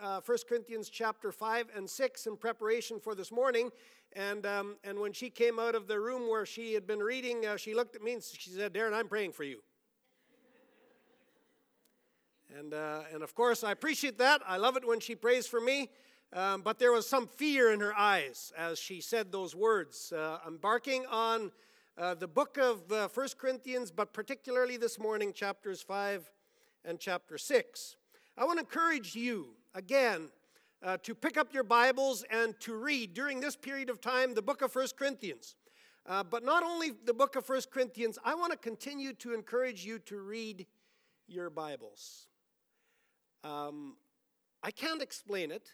uh, 1 Corinthians chapter 5 and 6 in preparation for this morning. And, um, and when she came out of the room where she had been reading, uh, she looked at me and she said, Darren, I'm praying for you. and, uh, and of course, I appreciate that. I love it when she prays for me. Um, but there was some fear in her eyes as she said those words, uh, embarking on uh, the book of uh, 1 Corinthians, but particularly this morning, chapters 5 and chapter 6. I want to encourage you, again, uh, to pick up your Bibles and to read during this period of time the book of 1 Corinthians. Uh, but not only the book of 1 Corinthians, I want to continue to encourage you to read your Bibles. Um, I can't explain it.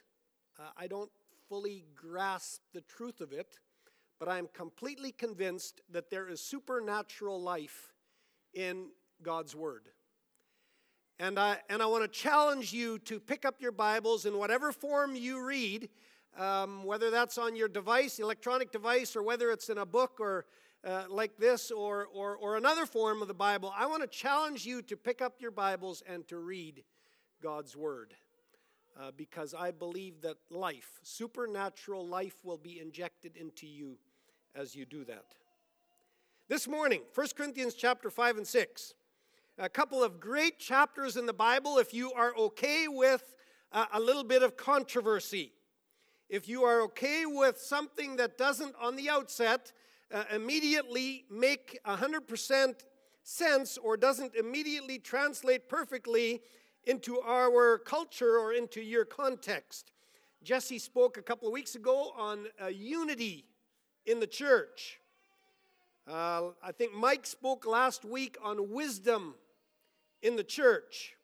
Uh, I don't fully grasp the truth of it, but I'm completely convinced that there is supernatural life in God's Word. And I, and I want to challenge you to pick up your Bibles in whatever form you read, um, whether that's on your device, electronic device, or whether it's in a book or uh, like this or, or, or another form of the Bible. I want to challenge you to pick up your Bibles and to read God's Word uh, because I believe that life, supernatural life, will be injected into you as you do that. This morning, 1 Corinthians chapter 5 and 6, a couple of great chapters in the Bible if you are okay with uh, a little bit of controversy. If you are okay with something that doesn't, on the outset, uh, immediately make 100% sense or doesn't immediately translate perfectly into our culture or into your context. Jesse spoke a couple of weeks ago on uh, unity in the church. Uh, I think Mike spoke last week on wisdom in the church.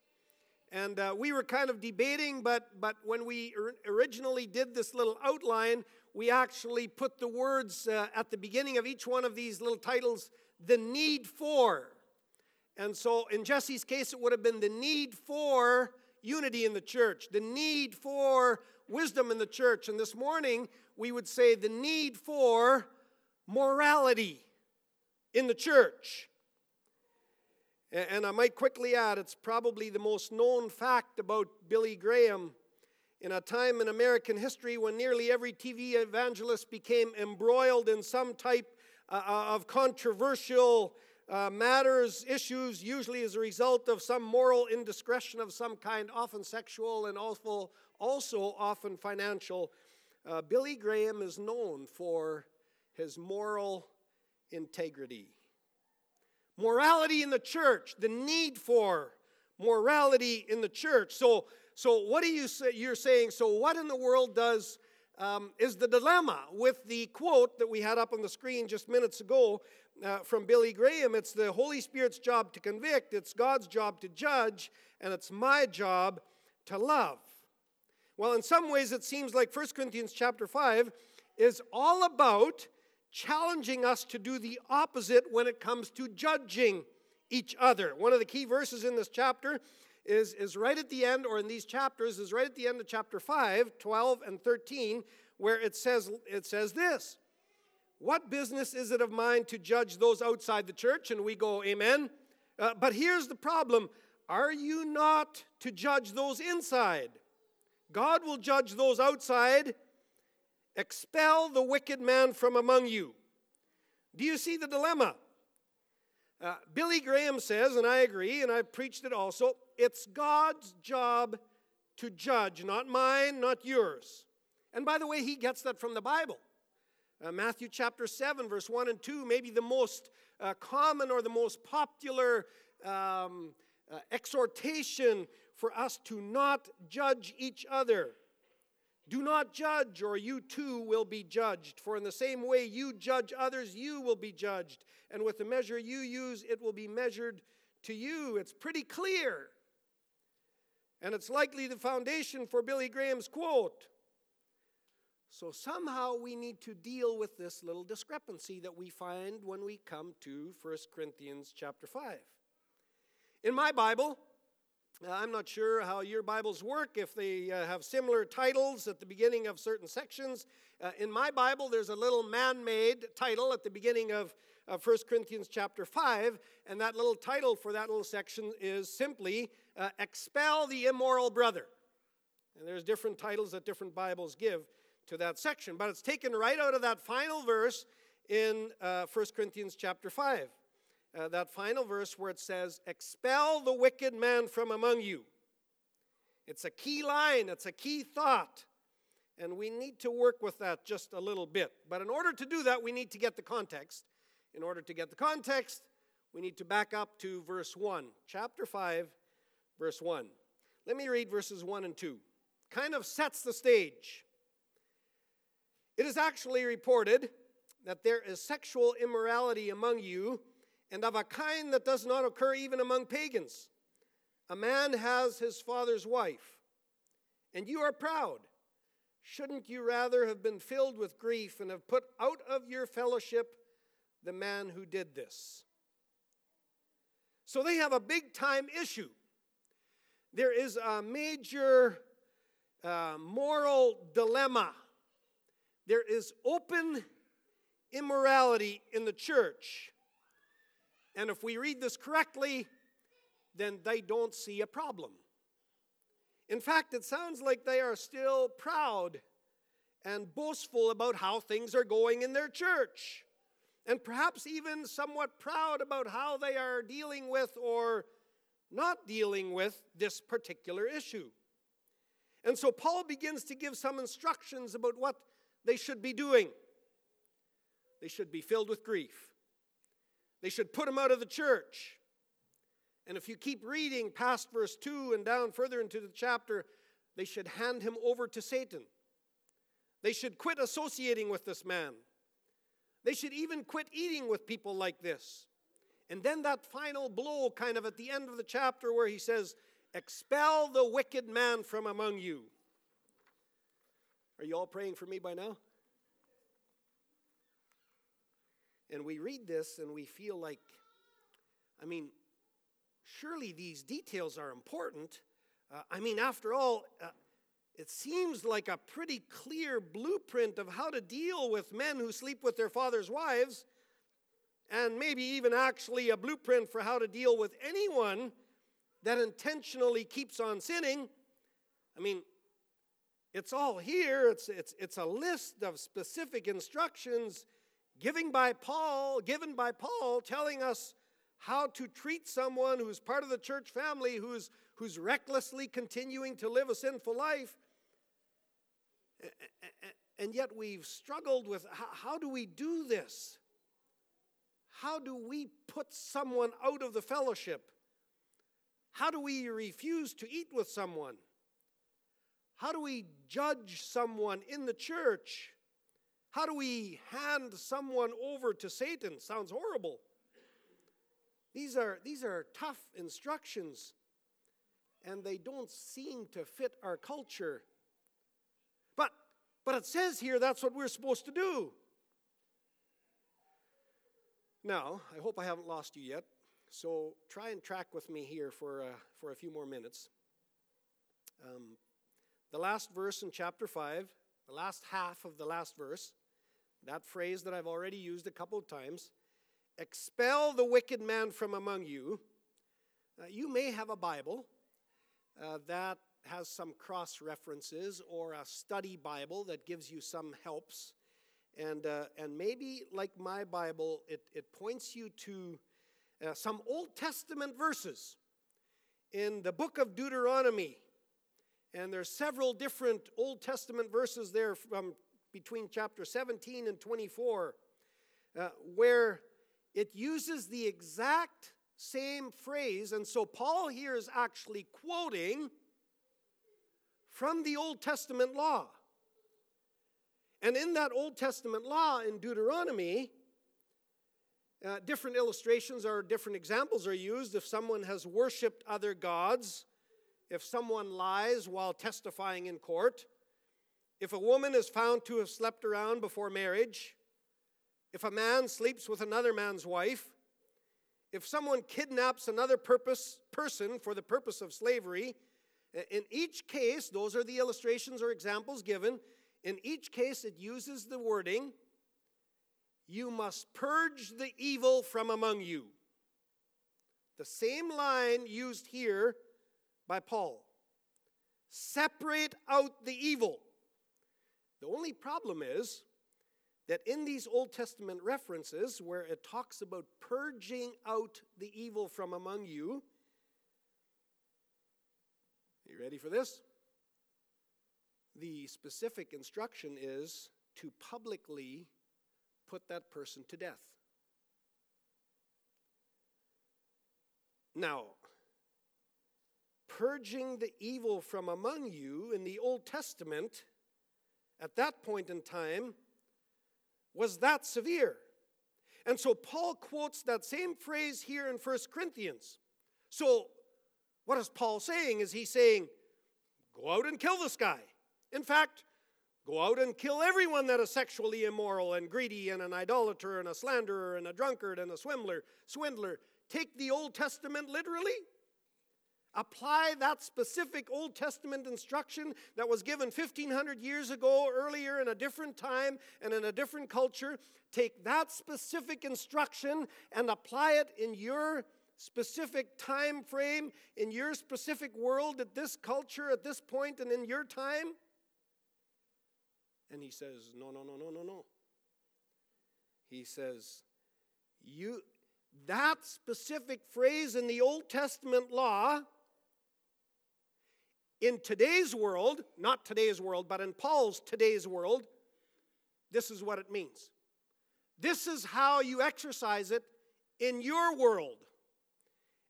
And uh, we were kind of debating, but, but when we originally did this little outline, we actually put the words uh, at the beginning of each one of these little titles the need for. And so in Jesse's case, it would have been the need for unity in the church, the need for wisdom in the church. And this morning, we would say the need for morality in the church. And I might quickly add, it's probably the most known fact about Billy Graham in a time in American history when nearly every TV evangelist became embroiled in some type uh, of controversial uh, matters, issues, usually as a result of some moral indiscretion of some kind, often sexual and also, also often financial. Uh, Billy Graham is known for his moral integrity. Morality in the church, the need for morality in the church. So, so what are you say, you're saying? So, what in the world does um, is the dilemma with the quote that we had up on the screen just minutes ago uh, from Billy Graham. It's the Holy Spirit's job to convict, it's God's job to judge, and it's my job to love. Well, in some ways, it seems like 1 Corinthians chapter 5 is all about challenging us to do the opposite when it comes to judging each other. One of the key verses in this chapter is, is right at the end, or in these chapters, is right at the end of chapter 5, 12 and 13, where it says, it says this what business is it of mine to judge those outside the church? And we go, Amen. Uh, but here's the problem Are you not to judge those inside? God will judge those outside. Expel the wicked man from among you. Do you see the dilemma? Uh, Billy Graham says, and I agree, and I've preached it also, it's God's job to judge, not mine, not yours. And by the way, he gets that from the Bible. Uh, Matthew chapter 7, verse 1 and 2, maybe the most uh, common or the most popular um, uh, exhortation for us to not judge each other. Do not judge, or you too will be judged. For in the same way you judge others, you will be judged. And with the measure you use, it will be measured to you. It's pretty clear. And it's likely the foundation for Billy Graham's quote. So somehow we need to deal with this little discrepancy that we find when we come to 1 Corinthians chapter 5. In my Bible, I'm not sure how your Bibles work, if they uh, have similar titles at the beginning of certain sections. Uh, in my Bible, there's a little man made title at the beginning of, of 1 Corinthians chapter 5, and that little title for that little section is simply uh, Expel the Immoral Brother. And there's different titles that different Bibles give to that section, but it's taken right out of that final verse in uh, 1 Corinthians chapter 5. Uh, that final verse where it says, Expel the wicked man from among you. It's a key line, it's a key thought. And we need to work with that just a little bit. But in order to do that, we need to get the context. In order to get the context, we need to back up to verse 1, chapter 5, verse 1. Let me read verses 1 and 2. Kind of sets the stage. It is actually reported that there is sexual immorality among you, and of a kind that does not occur even among pagans. A man has his father's wife, and you are proud. Shouldn't you rather have been filled with grief and have put out of your fellowship the man who did this? So they have a big time issue. There is a major uh, moral dilemma. There is open immorality in the church. And if we read this correctly, then they don't see a problem. In fact, it sounds like they are still proud and boastful about how things are going in their church. And perhaps even somewhat proud about how they are dealing with or not dealing with this particular issue. And so Paul begins to give some instructions about what they should be doing. They should be filled with grief. They should put him out of the church. And if you keep reading past verse 2 and down further into the chapter, they should hand him over to Satan. They should quit associating with this man. They should even quit eating with people like this. And then that final blow, kind of at the end of the chapter, where he says, Expel the wicked man from among you. Are you all praying for me by now? And we read this and we feel like, I mean, surely these details are important. Uh, I mean, after all, uh, it seems like a pretty clear blueprint of how to deal with men who sleep with their father's wives, and maybe even actually a blueprint for how to deal with anyone that intentionally keeps on sinning. I mean, it's all here. It's, it's, it's a list of specific instructions given by Paul, given by Paul, telling us how to treat someone who's part of the church family who's, who's recklessly continuing to live a sinful life. And yet we've struggled with how do we do this? How do we put someone out of the fellowship? How do we refuse to eat with someone? How do we judge someone in the church? How do we hand someone over to Satan? Sounds horrible. These are, these are tough instructions, and they don't seem to fit our culture. But, but it says here that's what we're supposed to do. Now, I hope I haven't lost you yet, so try and track with me here for, uh, for a few more minutes. Um, the last verse in chapter 5, the last half of the last verse, that phrase that I've already used a couple of times, expel the wicked man from among you. Uh, you may have a Bible uh, that has some cross references or a study Bible that gives you some helps. And, uh, and maybe, like my Bible, it, it points you to uh, some Old Testament verses in the book of Deuteronomy. And there's several different Old Testament verses there from between chapter 17 and 24 uh, where it uses the exact same phrase. And so Paul here is actually quoting from the Old Testament law. And in that Old Testament law in Deuteronomy, uh, different illustrations or different examples are used. If someone has worshiped other gods, if someone lies while testifying in court, if a woman is found to have slept around before marriage, if a man sleeps with another man's wife, if someone kidnaps another purpose, person for the purpose of slavery, in each case, those are the illustrations or examples given. In each case, it uses the wording, you must purge the evil from among you. The same line used here by Paul. separate out the evil. The only problem is that in these Old Testament references, where it talks about purging out the evil from among you, are you ready for this? The specific instruction is to publicly put that person to death. Now, purging the evil from among you in the Old Testament at that point in time was that severe. And so Paul quotes that same phrase here in 1 Corinthians. So, what is Paul saying? Is he saying, go out and kill this guy? In fact, go out and kill everyone that is sexually immoral and greedy and an idolater and a slanderer and a drunkard and a swindler, swindler. Take the Old Testament literally? Apply that specific Old Testament instruction that was given 1500 years ago, earlier in a different time and in a different culture, take that specific instruction and apply it in your specific time frame, in your specific world, at this culture, at this point, and in your time? And he says, No, no, no, no, no, no. He says, You that specific phrase in the Old Testament law in today's world, not today's world, but in Paul's today's world, this is what it means. This is how you exercise it in your world.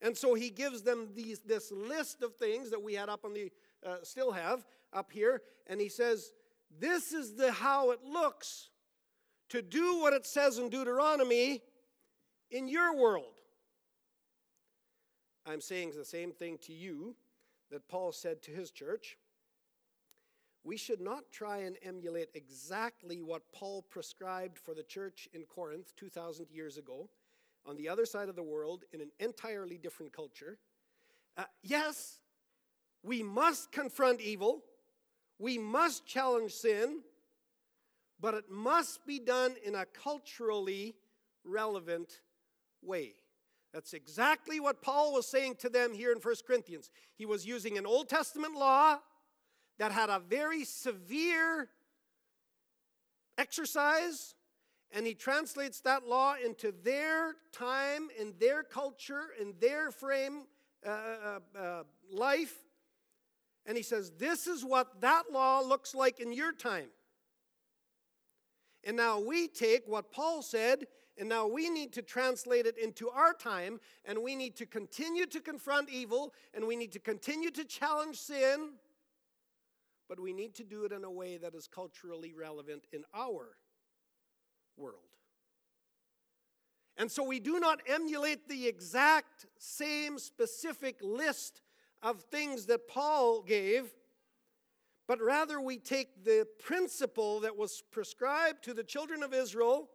And so he gives them these, this list of things that we had up on the, uh, still have up here, and he says, This is the how it looks to do what it says in Deuteronomy in your world. I'm saying the same thing to you that Paul said to his church. We should not try and emulate exactly what Paul prescribed for the church in Corinth 2,000 years ago on the other side of the world in an entirely different culture. Uh, yes, we must confront evil, we must challenge sin, but it must be done in a culturally relevant way. That's exactly what Paul was saying to them here in 1 Corinthians. He was using an Old Testament law that had a very severe exercise, and he translates that law into their time, in their culture, in their frame uh, uh, uh, life. And he says, This is what that law looks like in your time. And now we take what Paul said and now we need to translate it into our time, and we need to continue to confront evil, and we need to continue to challenge sin, but we need to do it in a way that is culturally relevant in our world. And so we do not emulate the exact same specific list of things that Paul gave, but rather we take the principle that was prescribed to the children of Israel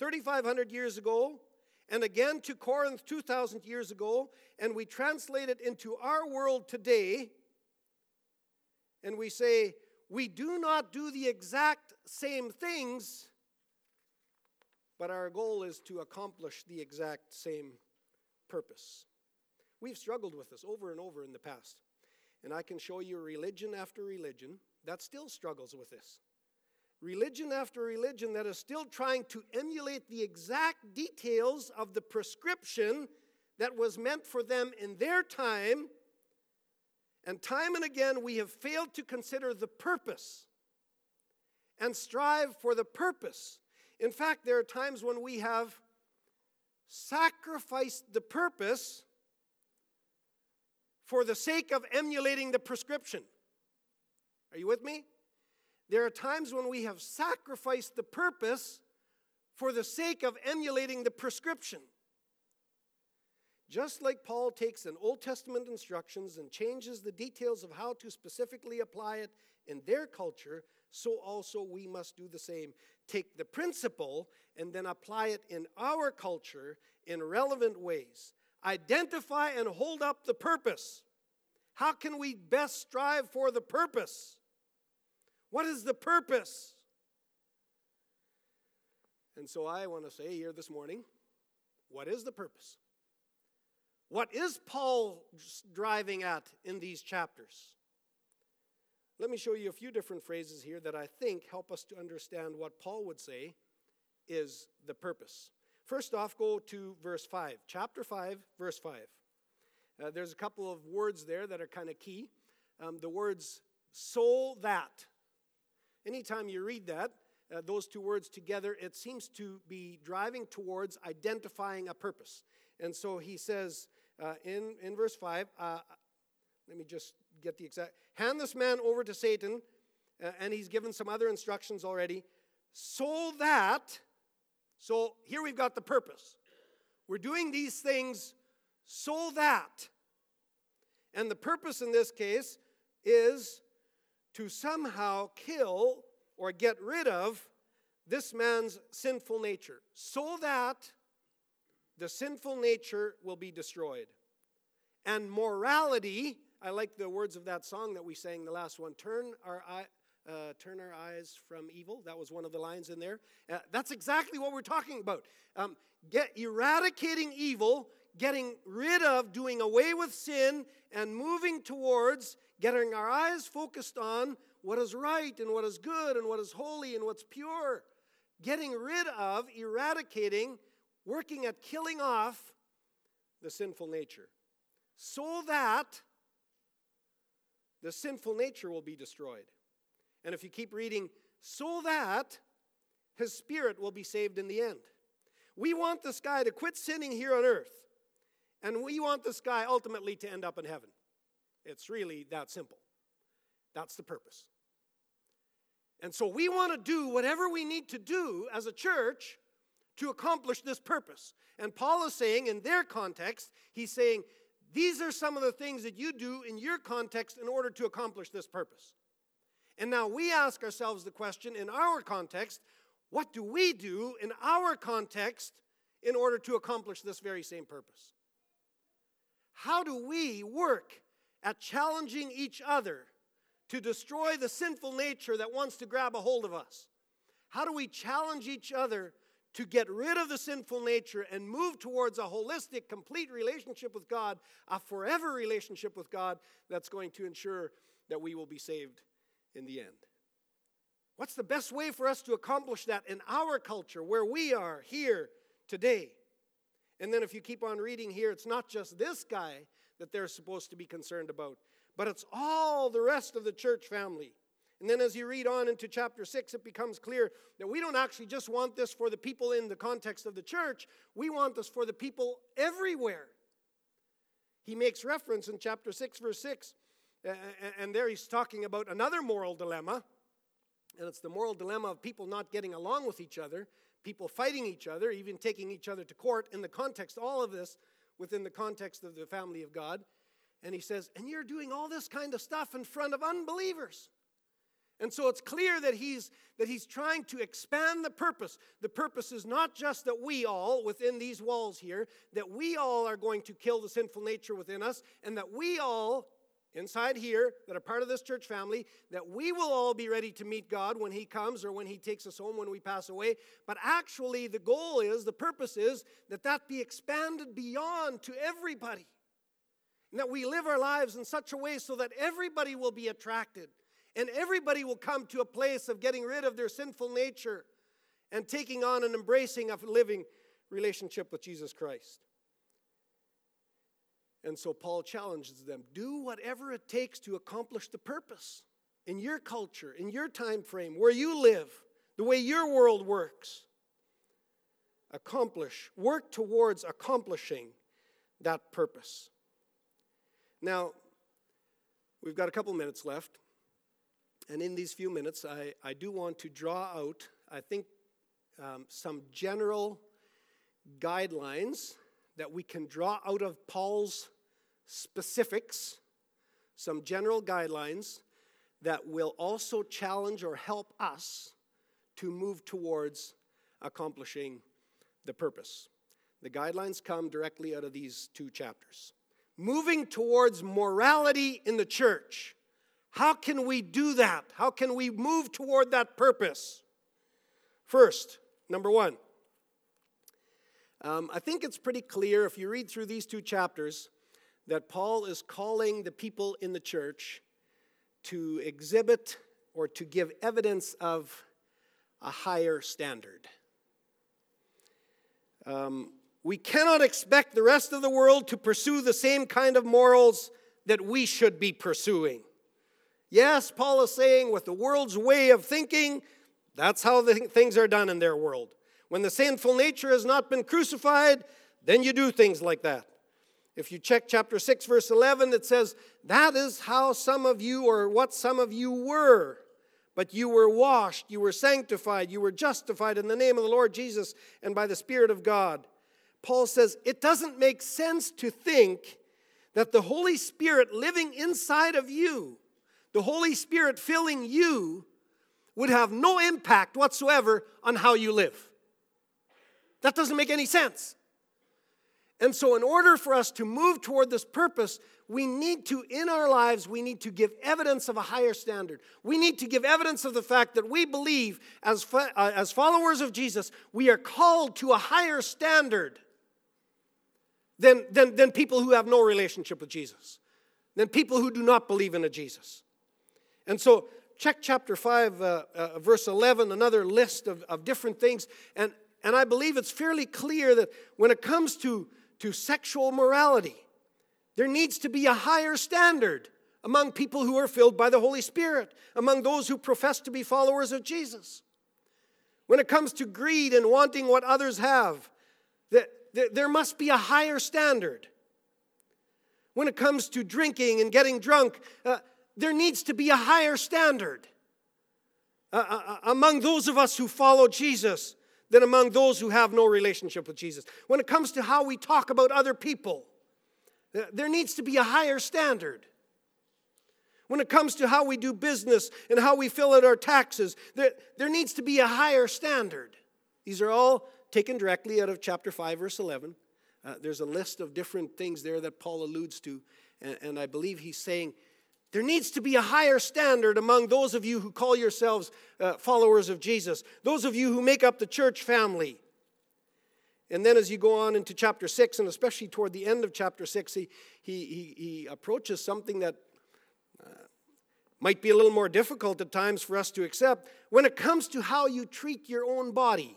3,500 years ago, and again to Corinth 2,000 years ago, and we translate it into our world today, and we say, we do not do the exact same things, but our goal is to accomplish the exact same purpose. We've struggled with this over and over in the past. And I can show you religion after religion that still struggles with this religion after religion that is still trying to emulate the exact details of the prescription that was meant for them in their time. And time and again, we have failed to consider the purpose and strive for the purpose. In fact, there are times when we have sacrificed the purpose for the sake of emulating the prescription. Are you with me? There are times when we have sacrificed the purpose for the sake of emulating the prescription. Just like Paul takes an Old Testament instructions and changes the details of how to specifically apply it in their culture, so also we must do the same. Take the principle and then apply it in our culture in relevant ways. Identify and hold up the purpose. How can we best strive for the purpose? What is the purpose? And so I want to say here this morning what is the purpose? What is Paul driving at in these chapters? let me show you a few different phrases here that I think help us to understand what Paul would say is the purpose. First off, go to verse 5, chapter 5, verse 5. Uh, there's a couple of words there that are kind of key. Um, the words so that. Anytime you read that, uh, those two words together, it seems to be driving towards identifying a purpose. And so he says uh, in, in verse 5, uh, let me just get the exact, hand this man over to Satan, uh, and he's given some other instructions already, so that, so here we've got the purpose. We're doing these things so that, and the purpose in this case is to somehow kill or get rid of this man's sinful nature so that the sinful nature will be destroyed. And morality, I like the words of that song that we sang, the last one, turn our, eye, uh, turn our eyes from evil. That was one of the lines in there. Uh, that's exactly what we're talking about. Um, get eradicating evil, getting rid of, doing away with sin, and moving towards getting our eyes focused on what is right and what is good and what is holy and what's pure. Getting rid of, eradicating, working at killing off the sinful nature so that the sinful nature will be destroyed. And if you keep reading, so that his spirit will be saved in the end. We want this guy to quit sinning here on earth, and we want this guy ultimately to end up in heaven. It's really that simple. That's the purpose. And so we want to do whatever we need to do as a church to accomplish this purpose. And Paul is saying, in their context, he's saying, these are some of the things that you do in your context in order to accomplish this purpose. And now we ask ourselves the question in our context what do we do in our context in order to accomplish this very same purpose? How do we work at challenging each other to destroy the sinful nature that wants to grab a hold of us? How do we challenge each other to get rid of the sinful nature and move towards a holistic, complete relationship with God, a forever relationship with God that's going to ensure that we will be saved in the end? What's the best way for us to accomplish that in our culture where we are here today? And then, if you keep on reading here, it's not just this guy that they're supposed to be concerned about but it's all the rest of the church family. And then as you read on into chapter 6, it becomes clear that we don't actually just want this for the people in the context of the church, we want this for the people everywhere. He makes reference in chapter 6, verse 6, and there he's talking about another moral dilemma. And it's the moral dilemma of people not getting along with each other, people fighting each other, even taking each other to court in the context, all of this within the context of the family of God. And he says, and you're doing all this kind of stuff in front of unbelievers. And so it's clear that he's, that he's trying to expand the purpose. The purpose is not just that we all, within these walls here, that we all are going to kill the sinful nature within us, and that we all, inside here, that are part of this church family, that we will all be ready to meet God when he comes or when he takes us home when we pass away. But actually, the goal is, the purpose is, that that be expanded beyond to everybody. And that we live our lives in such a way so that everybody will be attracted and everybody will come to a place of getting rid of their sinful nature and taking on and embracing a living relationship with Jesus Christ. And so Paul challenges them do whatever it takes to accomplish the purpose in your culture, in your time frame, where you live, the way your world works. Accomplish, work towards accomplishing that purpose. Now, we've got a couple minutes left. And in these few minutes, I, I do want to draw out, I think, um, some general guidelines that we can draw out of Paul's specifics, some general guidelines that will also challenge or help us to move towards accomplishing the purpose. The guidelines come directly out of these two chapters moving towards morality in the church. How can we do that? How can we move toward that purpose? First, number one, um, I think it's pretty clear if you read through these two chapters that Paul is calling the people in the church to exhibit or to give evidence of a higher standard. Um, we cannot expect the rest of the world to pursue the same kind of morals that we should be pursuing. Yes, Paul is saying, with the world's way of thinking, that's how things are done in their world. When the sinful nature has not been crucified, then you do things like that. If you check chapter 6, verse 11, it says, That is how some of you, or what some of you were. But you were washed, you were sanctified, you were justified in the name of the Lord Jesus and by the Spirit of God. Paul says, It doesn't make sense to think that the Holy Spirit living inside of you, the Holy Spirit filling you, would have no impact whatsoever on how you live. That doesn't make any sense. And so, in order for us to move toward this purpose, we need to, in our lives, we need to give evidence of a higher standard. We need to give evidence of the fact that we believe, as, uh, as followers of Jesus, we are called to a higher standard than, than, than people who have no relationship with Jesus, than people who do not believe in a Jesus. And so, check chapter 5, uh, uh, verse 11, another list of, of different things. And, and I believe it's fairly clear that when it comes to to sexual morality. There needs to be a higher standard among people who are filled by the Holy Spirit, among those who profess to be followers of Jesus. When it comes to greed and wanting what others have, there must be a higher standard. When it comes to drinking and getting drunk, uh, there needs to be a higher standard uh, uh, uh among those of us who follow Jesus than among those who have no relationship with Jesus. When it comes to how we talk about other people, there needs to be a higher standard. When it comes to how we do business and how we fill out our taxes, there, there needs to be a higher standard. These are all taken directly out of chapter 5, verse 11. Uh, there's a list of different things there that Paul alludes to, and, and I believe he's saying there needs to be a higher standard among those of you who call yourselves uh, followers of Jesus, those of you who make up the church family. And then, as you go on into chapter 6, and especially toward the end of chapter 6, he, he, he, he approaches something that uh, might be a little more difficult at times for us to accept. When it comes to how you treat your own body,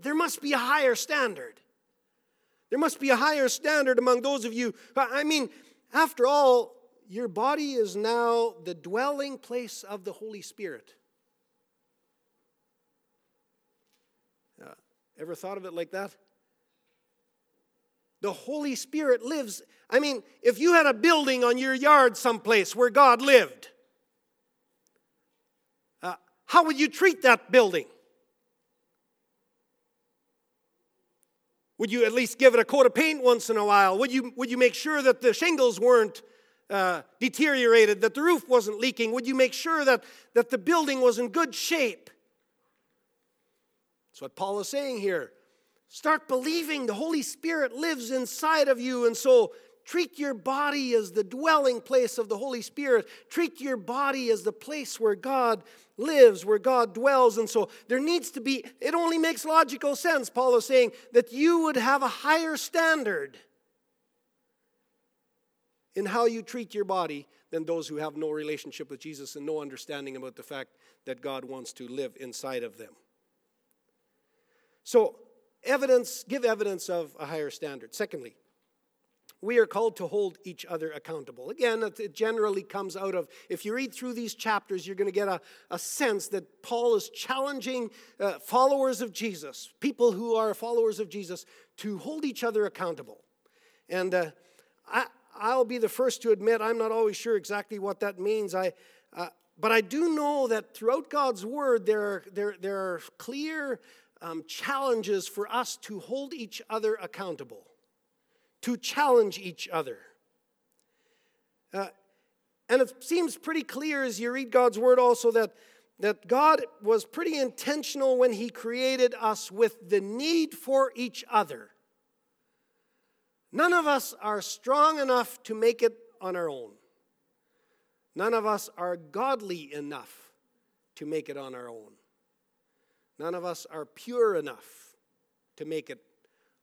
there must be a higher standard. There must be a higher standard among those of you. I mean, after all, your body is now the dwelling place of the Holy Spirit. Uh, ever thought of it like that? The Holy Spirit lives. I mean, if you had a building on your yard someplace where God lived, uh, how would you treat that building? Would you at least give it a coat of paint once in a while? Would you, would you make sure that the shingles weren't uh, deteriorated, that the roof wasn't leaking? Would you make sure that, that the building was in good shape? That's what Paul is saying here. Start believing the Holy Spirit lives inside of you, and so treat your body as the dwelling place of the Holy Spirit. Treat your body as the place where God lives, where God dwells. And so there needs to be, it only makes logical sense, Paul is saying, that you would have a higher standard in how you treat your body than those who have no relationship with Jesus and no understanding about the fact that God wants to live inside of them. So, evidence, give evidence of a higher standard. Secondly, we are called to hold each other accountable. Again, it generally comes out of, if you read through these chapters, you're going to get a, a sense that Paul is challenging uh, followers of Jesus, people who are followers of Jesus, to hold each other accountable. And uh, I, I'll be the first to admit I'm not always sure exactly what that means. I, uh, but I do know that throughout God's Word, there are, there, there are clear um, challenges for us to hold each other accountable, to challenge each other. Uh, and it seems pretty clear as you read God's Word also that, that God was pretty intentional when He created us with the need for each other. None of us are strong enough to make it on our own. None of us are godly enough to make it on our own. None of us are pure enough to make it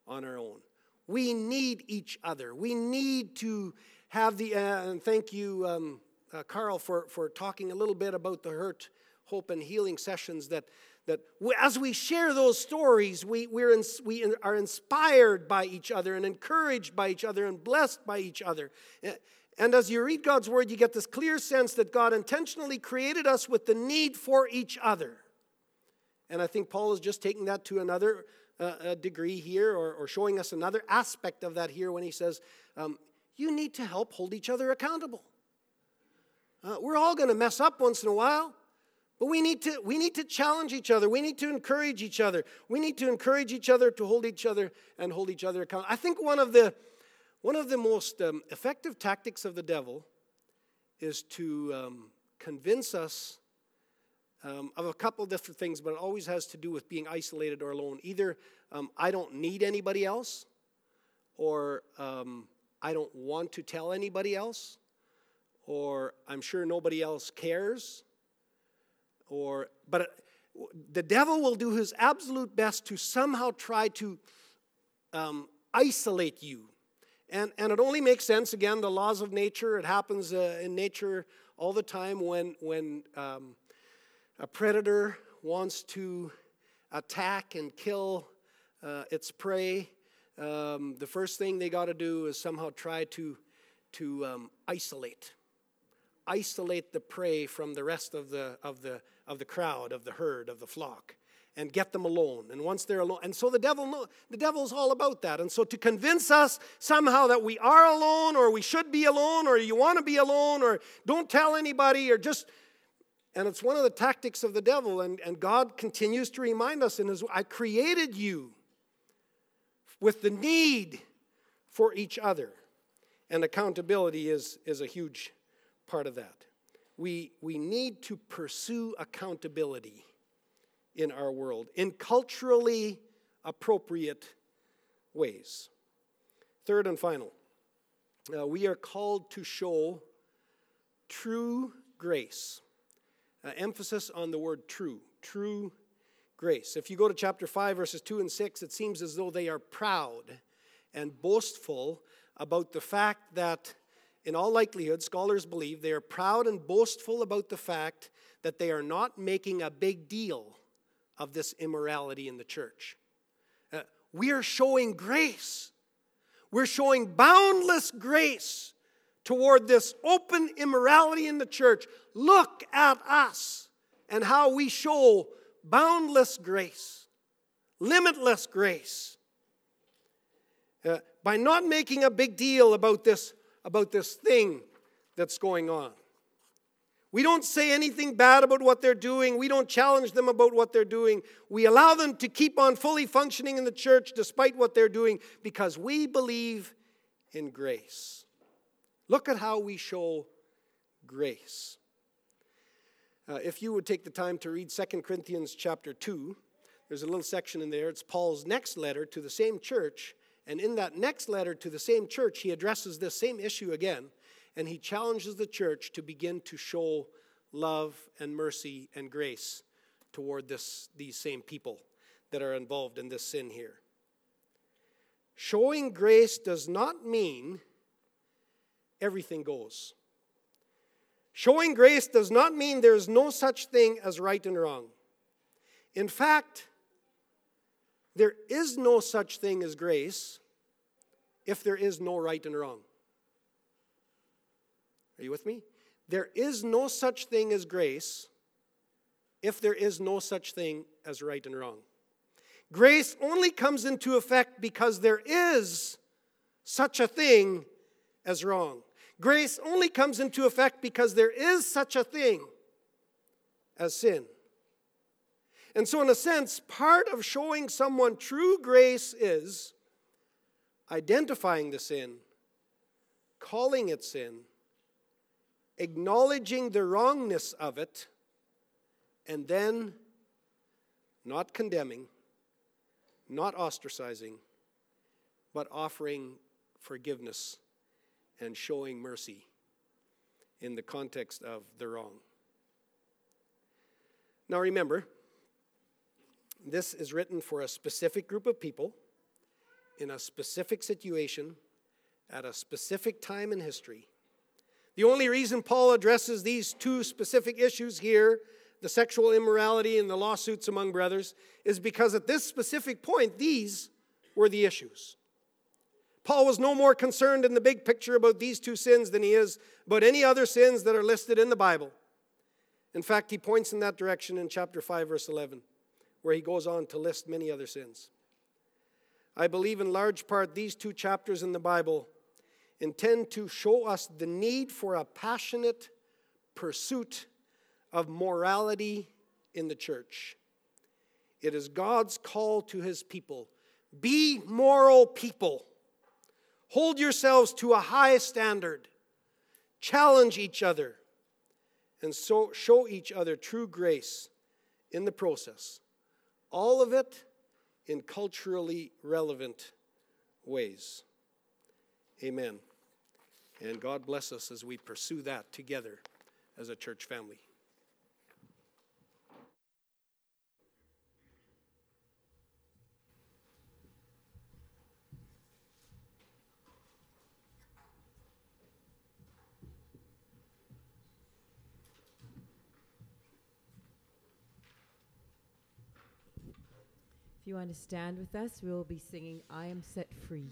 on our own. We need each other. We need to have the, uh, and thank you, um, uh, Carl for, for talking a little bit about the hurt, hope, and healing sessions that, that as we share those stories, we, we're in, we are inspired by each other and encouraged by each other and blessed by each other. And as you read God's word, you get this clear sense that God intentionally created us with the need for each other. And I think Paul is just taking that to another uh, degree here or, or, showing us another aspect of that here when he says, um, You need to help hold each other accountable. Uh, we're all going to mess up once in a while. But we need, to, we need to challenge each other. We need to encourage each other. We need to encourage each other to hold each other and hold each other accountable. I think one of the, one of the most um, effective tactics of the devil is to um, convince us um, of a couple different things, but it always has to do with being isolated or alone. Either um, I don't need anybody else, or um, I don't want to tell anybody else, or I'm sure nobody else cares or but the devil will do his absolute best to somehow try to um, isolate you. And, and it only makes sense again the laws of nature it happens uh, in nature all the time when when um, a predator wants to attack and kill uh, its prey um, the first thing they got to do is somehow try to to um, isolate. Isolate the prey from the rest of the of the of the crowd, of the herd, of the flock, and get them alone. And once they're alone, and so the devil the devil's all about that. And so to convince us somehow that we are alone, or we should be alone, or you want to be alone, or don't tell anybody, or just and it's one of the tactics of the devil, and, and God continues to remind us in his I created you with the need for each other. And accountability is, is a huge part of that we, we need to pursue accountability in our world in culturally appropriate ways. Third and final, uh, we are called to show true grace. Uh, emphasis on the word true, true grace. If you go to chapter 5, verses 2 and 6, it seems as though they are proud and boastful about the fact that in all likelihood, scholars believe they are proud and boastful about the fact that they are not making a big deal of this immorality in the church. Uh, we are showing grace. We're showing boundless grace toward this open immorality in the church. Look at us and how we show boundless grace, limitless grace. Uh, by not making a big deal about this about this thing that's going on. We don't say anything bad about what they're doing. We don't challenge them about what they're doing. We allow them to keep on fully functioning in the church despite what they're doing because we believe in grace. Look at how we show grace. Uh, if you would take the time to read 2 Corinthians chapter 2, there's a little section in there. It's Paul's next letter to the same church, and in that next letter to the same church, he addresses this same issue again, and he challenges the church to begin to show love and mercy and grace toward this, these same people that are involved in this sin here. Showing grace does not mean everything goes. Showing grace does not mean there's no such thing as right and wrong. In fact, there is no such thing as grace if there is no right and wrong. Are you with me? There is no such thing as grace if there is no such thing as right and wrong. Grace only comes into effect because there is such a thing as wrong. Grace only comes into effect because there is such a thing as sin. And so, in a sense, part of showing someone true grace is identifying the sin, calling it sin, acknowledging the wrongness of it, and then not condemning, not ostracizing, but offering forgiveness and showing mercy in the context of the wrong. Now remember, this is written for a specific group of people in a specific situation at a specific time in history. The only reason Paul addresses these two specific issues here, the sexual immorality and the lawsuits among brothers, is because at this specific point, these were the issues. Paul was no more concerned in the big picture about these two sins than he is about any other sins that are listed in the Bible. In fact, he points in that direction in chapter 5, verse 11, where he goes on to list many other sins. I believe in large part these two chapters in the Bible intend to show us the need for a passionate pursuit of morality in the church. It is God's call to his people be moral people. Hold yourselves to a high standard. Challenge each other. And so show each other true grace in the process. All of it in culturally relevant ways. Amen. And God bless us as we pursue that together as a church family. If you want to stand with us, we will be singing I Am Set Free.